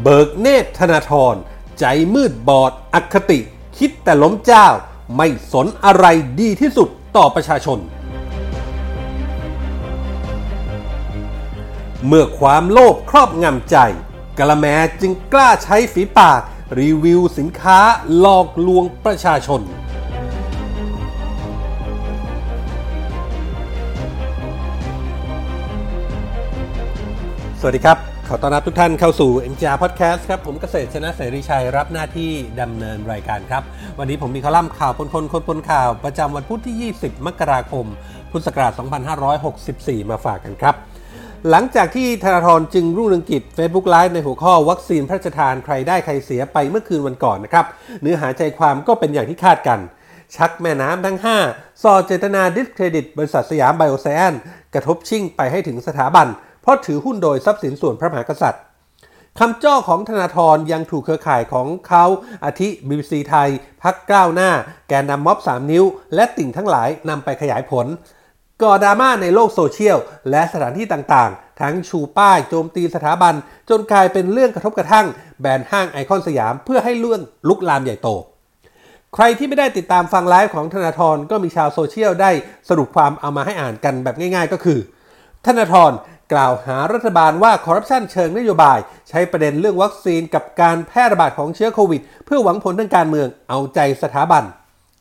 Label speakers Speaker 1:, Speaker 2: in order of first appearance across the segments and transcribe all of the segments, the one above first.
Speaker 1: เบิกเนตรธนาธรใจมืดบอดอคติ คิดแต่ล้มเจ้า ไม่สนอะไรดีที่สุดต่อประชาชน เมื่อความโลภครอบงำใจกะละแมจึงกล้าใช้ฝีปาก รีวิวสินค้าหลอกลวงประชาชน สวัสดีครับ อต้อนรับทุกท่านเข้าสู่ MGR Podcast ครับ ผมเกษตรชนะเสรีชัยรับหน้าที่ดำเนินรายการครับ วันนี้ผมมีคอลัมน์ข่าวปนคนคนปนข่าว ประจำวันพุธที่ 20 มกราคม พุทธศักราช 2564 มาฝากกันครับ หลังจากที่ธนาธรจึงรุ่งเรืองกิจ Facebook Live ในหัวข้อวัคซีนพระราชทานใครได้ใครเสียไปเมื่อคืนวันก่อนนะครับ เนื้อหาใจความก็เป็นอย่างที่คาดกันชักแม่น้ำทั้ง 5 ส่อเจตนาดิสเครดิต บริษัทสยามไบโอแซนกระทบชิ่งไปให้ถึงสถาบัน เพราะถือหุ้นโดยทรัพย์สินส่วนพระมหากษัตริย์คำจ้อของธนาธรยังถูกเครือข่ายของเขาอาทิ BBC ไทย พรรคก้าวหน้า แกนนำม็อบ 3 นิ้ว และติ่งทั้งหลายนำไปขยายผล ก่อดราม่าในโลกโซเชียล และสถานที่ต่างๆ ทั้งชูป้ายโจมตีสถาบัน จนกลายเป็นเรื่องกระทบกระทั่ง แบรนด์ห้างไอคอนสยามเพื่อให้เรื่องลุกลามใหญ่โต ใครที่ไม่ได้ติดตามฟังไลฟ์ของธนาธรก็มีชาวโซเชียลได้สรุปความเอามาให้อ่านกันแบบง่าย ๆ ก็คือธนาธร กล่าวหารัฐบาลว่าคอร์รัปชันเชิงนโยบาย ใช้ประเด็นเรื่องวัคซีนกับการแพร่ระบาดของเชื้อโควิด เพื่อหวังผลทางการเมืองเอาใจสถาบัน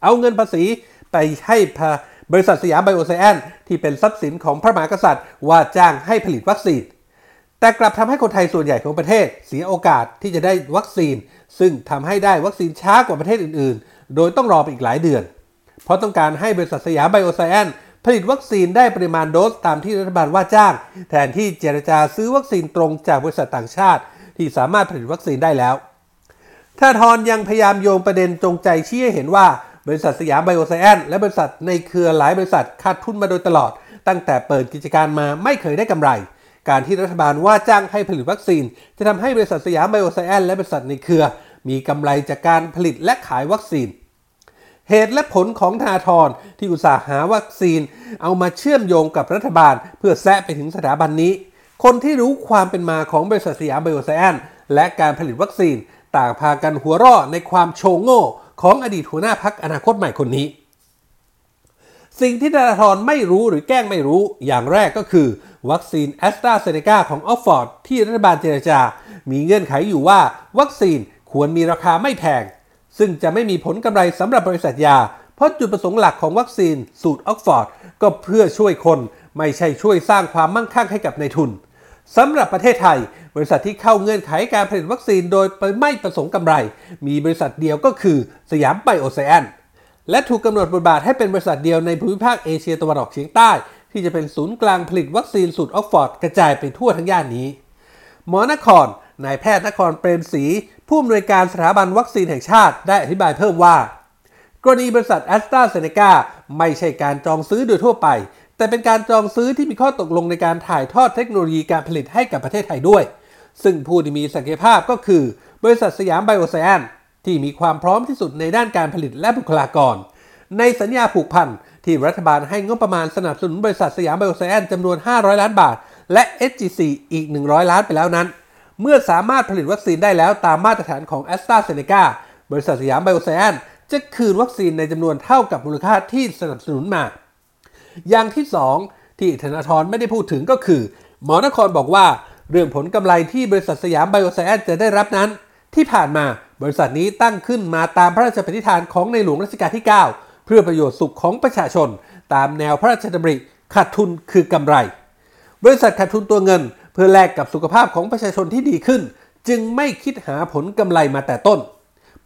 Speaker 1: เอาเงินภาษีไปให้บริษัทสยามไบโอไซแอนที่เป็นทรัพย์สินของพระมหากษัตริย์ ว่าจ้างให้ผลิตวัคซีน แต่กลับทำให้คนไทยส่วนใหญ่ของประเทศ เสียโอกาสที่จะได้วัคซีน ซึ่งทำให้ได้วัคซีนช้ากว่าประเทศอื่น ๆ โดยต้องรอไปอีกหลายเดือน เพราะต้องการให้บริษัทสยามไบโอไซเอนซ์ ผลิตวัคซีนได้ปริมาณโดสตามที่รัฐบาลว่าจ้าง แทนที่เจรจาซื้อวัคซีนตรงจากบริษัทต่างชาติ ที่สามารถผลิตวัคซีนได้แล้วธนาธรยังพยายามโยงประเด็นจงใจชี้ให้เห็นว่าบริษัทสยามไบโอไซเอนซ์และบริษัทในเครือหลายบริษัทขาดทุนมาโดยตลอด ตั้งแต่เปิดกิจการมาไม่เคยได้กำไร การที่รัฐบาลว่าจ้างให้ผลิตวัคซีน จะทำให้บริษัทสยามไบโอไซเอนซ์และบริษัทในเครือ มีกำไรจากการผลิตและขายวัคซีน เหตุและผลของธนาธรที่อุตส่าห์หาวัคซีน เอามาเชื่อมโยงกับรัฐบาล เพื่อแซะไปถึงสถาบันนี้ คนที่รู้ความเป็นมาของบริษัทสยามไบโอไซเอนซ์และการผลิตวัคซีน ต่างพากันหัวเราะในความโชว์โง่ของอดีตหัวหน้าพรรคอนาคตใหม่คนนี้ สิ่งที่ธนาธรไม่รู้หรือแกล้งไม่รู้อย่างแรกก็คือ วัคซีนแอสตราเซเนกาของออกซ์ฟอร์ดที่รัฐบาลเจรจา มีเงื่อนไขอยู่ว่าวัคซีนควรมีราคาไม่แพง ซึ่งจะไม่มีผลกำไรสำหรับบริษัทยา เพราะจุดประสงค์หลักของวัคซีนสูตรออกซ์ฟอร์ด ก็เพื่อช่วยคนไม่ใช่ช่วยสร้างความมั่งคั่งให้กับนายทุนสำหรับประเทศไทย บริษัทที่เข้าเงื่อนไขการผลิตวัคซีนโดยไม่ประสงค์กำไร มีบริษัทเดียวก็คือสยามไบโอไซเอนซ์และถูกกำหนดบทบาทให้เป็นบริษัทเดียวในภูมิภาคเอเชียตะวันออกเฉียงใต้ ที่จะเป็นศูนย์กลางผลิตวัคซีนสูตรออกซ์ฟอร์ดกระจายไปทั่วทั้งย่านนี้ หมอนครนายแพทย์นครเปรมศรี ผู้อำนวยการสถาบันวัคซีนแห่งชาติได้อธิบายเพิ่มว่า กรณีบริษัทแอสตราเซเนกาไม่ใช่การจองซื้อโดยทั่วไป แต่เป็นการจองซื้อที่มีข้อตกลงในการถ่ายทอดเทคโนโลยีการผลิตให้กับประเทศไทยด้วย ซึ่งผู้ที่มีศักยภาพก็คือ บริษัทสยามไบโอไซเอนซ์ที่มีความพร้อมที่สุดในด้านการผลิตและบุคลากร ในสัญญาผูกพันที่รัฐบาลให้งบประมาณสนับสนุนบริษัทสยามไบโอไซเอนซ์จำนวน 500 ล้านบาท และ SCG อีก 100 ล้านไปแล้วนั้น เมื่อสามารถผลิตวัคซีนได้แล้วตามมาตรฐานของแอสตราเซเนกาบริษัทสยามไบโอไซเอนซ์จะคืนวัคซีนในจำนวนเท่ากับมูลค่าที่สนับสนุนมา อย่างที่ 2 ที่ธนาธรไม่ได้พูดถึงก็คือ หมอนครบอกว่า เรื่องผลกำไรที่บริษัทสยามไบโอไซเอนซ์จะได้รับนั้น ที่ผ่านมาบริษัทนี้ตั้งขึ้นมาตามพระราชปณิธานของในหลวงรัชกาลที่ 9 เพื่อประโยชน์สุขของประชาชน ตามแนวพระราชดำริขาดทุนคือกำไร บริษัทขาดทุนตัวเงิน เพื่อแลกกับสุขภาพของประชาชนที่ดีขึ้น จึงไม่คิดหาผลกำไรมาแต่ต้น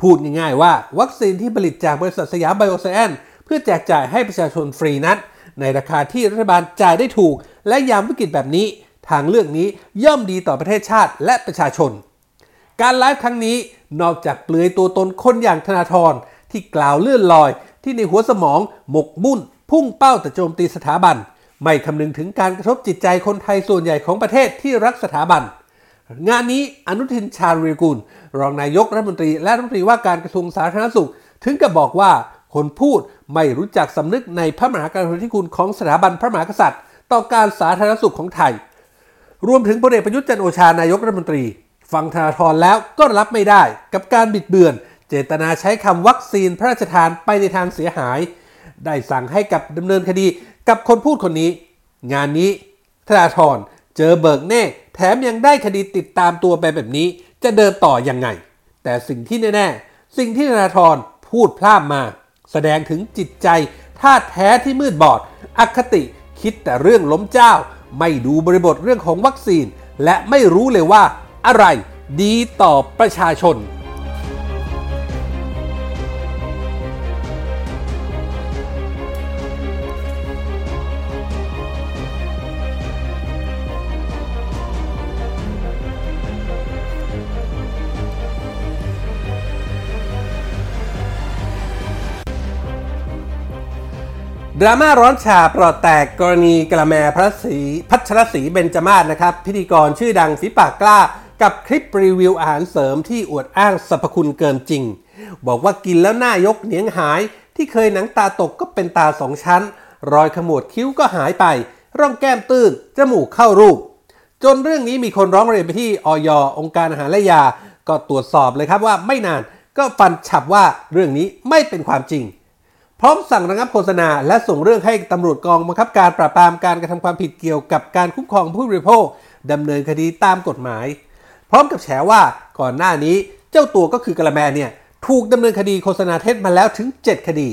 Speaker 1: พูดง่ายๆว่า วัคซีนที่ผลิตจากบริษัทสยามไบโอไซแอนเพื่อแจกจ่ายให้ประชาชนฟรีนั้น ในราคาที่รัฐบาลจ่ายได้ถูก และยามวิกฤตแบบนี้ ทางเลือกนี้ย่อมดีต่อประเทศชาติและประชาชน การไลฟ์ครั้งนี้นอกจากเปลือยตัวตนคนอย่างธนาธรที่กล่าวเลื่อนลอย ที่ในหัวสมองหมกมุ่น พุ่งเป้าแต่โจมตีสถาบัน ไม่คำนึงถึงการกระทบจิตใจคนไทยส่วนใหญ่ของประเทศที่รักสถาบัน งานนี้อนุทินชาญวีรกุล รองนายกรัฐมนตรี และรัฐมนตรีว่าการกระทรวงสาธารณสุข ถึงกับบอกว่าคนพูดไม่รู้จักสำนึกในพระมหากรุณาธิคุณของสถาบันพระมหากษัตริย์ ต่อการสาธารณสุขของไทย รวมถึงพลเอกประยุทธ์จันโอชานายกรัฐมนตรี ฟังธนาธรแล้วก็รับไม่ได้ กับการบิดเบือน เจตนาใช้คำวัคซีนพระราชทานไปในทางเสียหาย ได้สั่งให้กับดำเนินคดี กับคนพูดคนนี้ งานนี้ธนาธรเจอเบิกเน่ แถมยังได้คดีติดตามตัวไปแบบนี้ จะเดินต่อยังไง แต่สิ่งที่แน่ๆ สิ่งที่ธนาธรพูดพลาดมา แสดงถึงจิตใจท่าแท้ที่มืดบอด อคติคิดแต่เรื่องล้มเจ้า ไม่ดูบริบทเรื่องของวัคซีน และไม่รู้เลยว่าอะไรดีต่อประชาชน ดราม่าร้อนฉาปลอดแตกกรณีกระแมพระศรีพัชรศรีเบญจมาศนะครับ พิธีกรชื่อดังฝีปากกล้า กับคลิปรีวิวอาหารเสริมที่อวดอ้างสรรพคุณเกินจริง บอกว่ากินแล้วหน้ายกเหนียงหาย ที่เคยหนังตาตกก็เป็นตาสองชั้น รอยขมวดคิ้วก็หายไป ร่องแก้มตื้นจมูกเข้ารูป จนเรื่องนี้มีคนร้องเรียนไปที่ออยองค์การอาหารและยา ก็ตรวจสอบเลยครับว่าไม่นานก็ฟันฉับว่าเรื่องนี้ไม่เป็นความจริง พร้อมสั่งระงับโฆษณา และส่งเรื่องให้ตำรวจกองบังคับการปราบปรามการกระทำความผิดเกี่ยวกับการคุ้มครองผู้บริโภคดำเนินคดีตามกฎหมาย พร้อมกับแฉว่าก่อนหน้านี้เจ้าตัวก็คือกระแมเนี่ยถูกดำเนินคดีโฆษณาเท็จมาแล้วถึง 7 คดี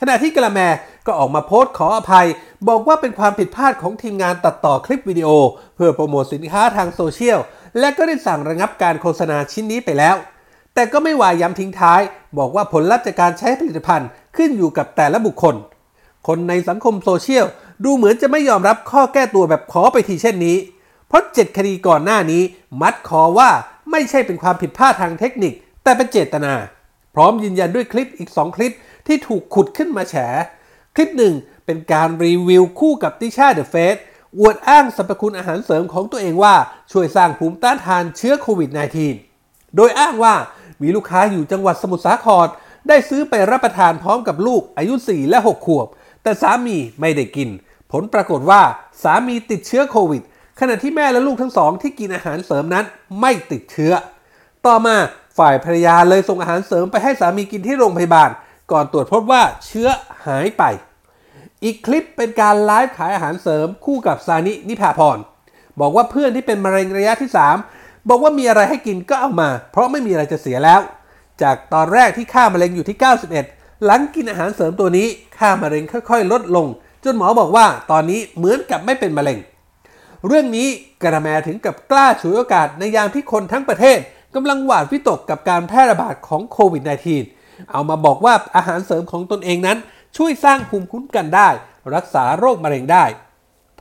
Speaker 1: ขณะที่กระแมก็ออกมาโพสต์ขออภัย บอกว่าเป็นความผิดพลาดของทีมงานตัดต่อคลิปวิดีโอ เพื่อโปรโมทสินค้าทางโซเชียลและก็ได้สั่งระงับการโฆษณาชิ้นนี้ไปแล้ว แต่ก็ไม่วายย้ำทิ้งท้าย บอกว่าผลลัพธ์จากการใช้ผลิตภัณฑ์ขึ้นอยู่กับแต่ละบุคคล คนในสังคมโซเชียลดูเหมือนจะไม่ยอมรับข้อแก้ตัวแบบขอไปทีเช่นนี้ เพราะ 7 คดีก่อนหน้านี้ มัดคอว่าไม่ใช่เป็นความผิดพลาดทางเทคนิค แต่เป็นเจตนา พร้อมยืนยันด้วยคลิปอีก 2 คลิปที่ถูกขุดขึ้นมาแฉ คลิปหนึ่งเป็นการรีวิวคู่กับติชาเดอะเฟสอวดอ้างสรรพคุณอาหารเสริมของตัวเองว่าช่วยสร้างภูมิต้านทานเชื้อโควิด -19 โดยอ้างว่า มีลูกค้าอยู่จังหวัดสมุทรสาคร ได้ซื้อไปรับประทานพร้อมกับลูกอายุ 4 และ 6 ขวบ แต่สามีไม่ได้กิน ผลปรากฏว่าสามีติดเชื้อโควิด ขณะที่แม่และลูกทั้งสองที่กินอาหารเสริมนั้นไม่ติดเชื้อ ต่อมาฝ่ายภรรยาเลยส่งอาหารเสริมไปให้สามีกินที่โรงพยาบาล ก่อนตรวจพบว่าเชื้อหายไป อีกคลิปเป็นการไลฟ์ขายอาหารเสริมคู่กับซานินิพาพรบอกว่าเพื่อนที่เป็นมะเร็งระยะที่ 3 บอกว่ามีอะไรให้กินก็เอามา เพราะไม่มีอะไรจะเสียแล้ว จากตอนแรกที่ค่ามะเร็งอยู่ที่ 91 หลังกินอาหารเสริมตัวนี้ ค่ามะเร็งค่อยๆ ลดลง จนหมอบอกว่าตอนนี้เหมือนกับไม่เป็นมะเร็ง เรื่องนี้กระแมถึงกับกล้าฉวยโอกาสในยามที่คนทั้งประเทศกำลังหวาดวิตกกับการแพร่ระบาดของโควิด -19 เอามาบอกว่าอาหารเสริมของตนเองนั้น ช่วยสร้างภูมิคุ้มกันได้ รักษาโรคมะเร็งได้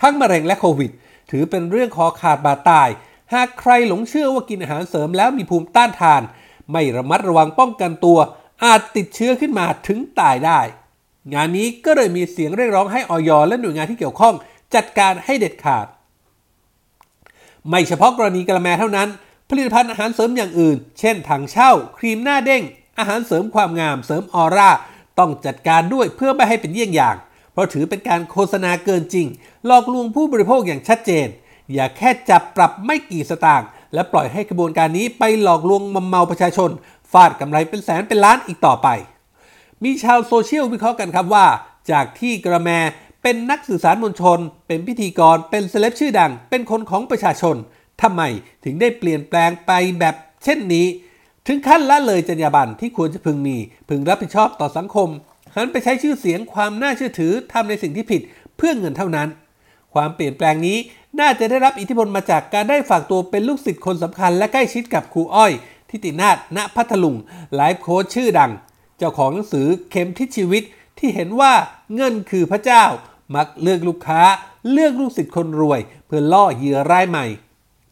Speaker 1: ทั้งมะเร็งและโควิด ถือเป็นเรื่องคอขาดบาดตาย หากใครหลงเชื่อว่ากินอาหารเสริมแล้วมีภูมิต้านทาน ไม่ระมัดระวังป้องกันตัว อาจติดเชื้อขึ้นมาถึงตายได้ งานนี้ก็เลยมีเสียงเรียกร้องให้ออยและหน่วยงานที่เกี่ยวข้อง จัดการให้เด็ดขาด ไม่เฉพาะกรณีกระแมเท่านั้น ผลิตภัณฑ์อาหารเสริมอย่างอื่น เช่นถังเช่า ครีมหน้าเด้ง อาหารเสริมความงามเสริมออร่าต้องจัดการด้วยเพื่อไม่ให้เป็นเยี่ยงอย่าง เพราะถือเป็นการโฆษณาเกินจริงหลอกลวงผู้บริโภคอย่างชัดเจน อย่าแค่จับปรับไม่กี่สตางค์และปล่อยให้กระบวนการนี้ไปหลอกลวงมอมเมาประชาชน ฟาดกำไรเป็นแสนเป็นล้านอีกต่อไป มีชาวโซเชียลวิเคราะห์กันครับว่า จากที่กระแมเป็นนักสื่อสารมวลชน เป็นพิธีกร เป็นเซเลบชื่อดัง เป็นคนของประชาชนทำไมถึงได้เปลี่ยนแปลงไปแบบเช่นนี้ ถึงขั้นละเลยจรรยาบรรณที่ควรจะพึงมี พึงรับผิดชอบต่อสังคมหันไปใช้ชื่อเสียงความน่าเชื่อถือทำในสิ่งที่ผิดเพื่อเงินเท่านั้น ความเปลี่ยนแปลงนี้ น่าจะได้รับอิทธิพลมาจากการได้ฝากตัวเป็นลูกศิษย์คนสำคัญและใกล้ชิดกับครูอ้อยฐิตินาถณพัทลุงไลฟ์โค้ชชื่อดัง เจ้าของหนังสือเข็มทิศชีวิตที่เห็นว่าเงินคือพระเจ้า มักเลือกลูกค้า เลือกลูกศิษย์คนรวย เพื่อล่อเหยื่อรายใหม่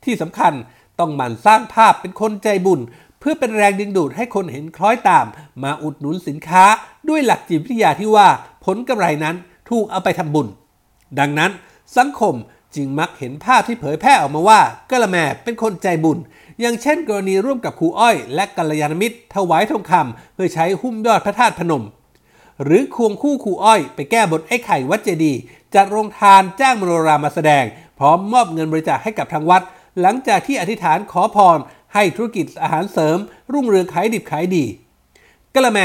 Speaker 1: ที่สำคัญต้องหมั่นสร้างภาพเป็นคนใจบุญ เพื่อเป็นแรงดึงดูดให้คนเห็นคล้อยตาม มาอุดหนุนสินค้าด้วยหลักจิตวิทยาที่ว่าผลกำไรนั้นถูกเอาไปทำบุญ ดังนั้นสังคม จึงมักเห็นภาพที่เผยแพร่ออกมาว่ากะละแมเป็นคนใจบุญ อย่างเช่นกรณีร่วมกับครูอ้อย และกัลยาณมิตร ถวายทองคำเพื่อใช้หุ้มยอดพระธาตุพนม หรือควงคู่ครูอ้อยไปแก้บทไอ้ไข่วัดเจดี จัดโรงทานจ้างมโนรามาแสดง พร้อมมอบเงินบริจาคให้กับทางวัด หลังจากที่อธิษฐานขอพร ให้ธุรกิจอาหารเสริม รุ่งเรืองขายดิบขายดีกะละแม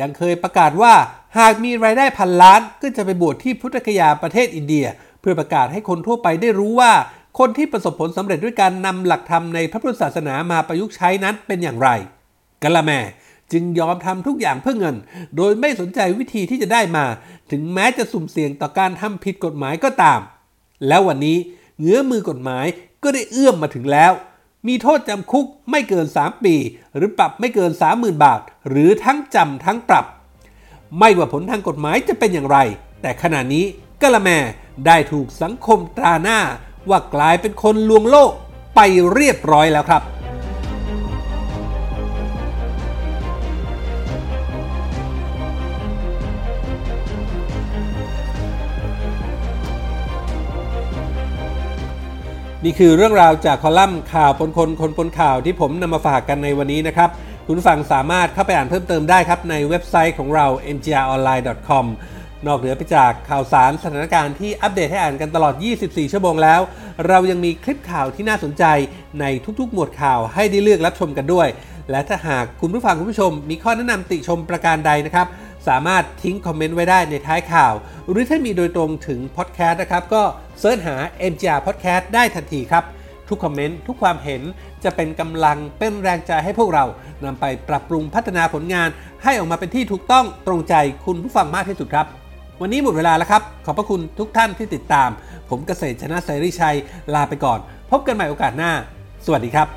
Speaker 1: ยังเคยประกาศว่าหากมีรายได้พันล้านก็จะไปบวชที่พุทธคยาประเทศอินเดีย เพื่อประกาศให้คนทั่วไปได้รู้ว่า คนที่ประสบผลสำเร็จด้วยการนำหลักธรรมในพระพุทธศาสนามาประยุกต์ใช้นั้นเป็นอย่างไรกะละแมจึงยอมทำทุกอย่างเพื่อเงิน โดยไม่สนใจวิธีที่จะได้มา ถึงแม้จะสุ่มเสี่ยงต่อการทำผิดกฎหมายก็ตาม แล้ววันนี้เงื้อมือกฎหมายก็ได้เอื้อมมาถึงแล้ว มีโทษจำคุกไม่เกิน 3 ปี หรือปรับไม่เกิน 30,000 บาท หรือทั้งจำทั้งปรับ ไม่ว่าผลทางกฎหมายจะเป็นอย่างไร แต่ขณะนี้กะละแม ได้ถูกสังคมตราหน้าว่ากลายเป็นคนลวงโลกไปเรียบร้อยแล้วครับ นี่คือเรื่องราวจากคอลัมน์ข่าวปนคนคนปนข่าวที่ผมนำมาฝากกันในวันนี้นะครับ คุณฟังสามารถเข้าไปอ่านเพิ่มเติมได้ครับในเว็บไซต์ของเรา ngronline.com นอกเหนือไปจากข่าวสารสถานการณ์ที่อัปเดตให้อ่านกันตลอด 24 ชั่วโมงแล้ว เรายังมีคลิปข่าวที่น่าสนใจในทุกๆ หมวดข่าวให้ได้เลือกรับชมกันด้วย และถ้าหากคุณผู้ฟังคุณผู้ชม มีข้อแนะนำติชมประการใดนะครับ สามารถทิ้งคอมเมนต์ไว้ได้ในท้ายข่าว หรือถ้ามีโดยตรงถึงพอดแคสต์นะครับ ก็เสิร์ชหา MGR Podcast ได้ทันทีครับ ทุกคอมเมนต์ทุกความเห็นจะเป็นกำลังเป็นแรงใจให้พวกเรานำไปปรับปรุงพัฒนาผลงาน ให้ออกมาเป็นที่ถูกต้องตรงใจคุณผู้ฟังมากที่สุดครับ วันนี้หมดเวลาแล้วครับ ขอบพระคุณทุกท่านที่ติดตาม ผมเกษตรชนะไซรีชัยลาไปก่อน พบกันใหม่โอกาสหน้า สวัสดีครับ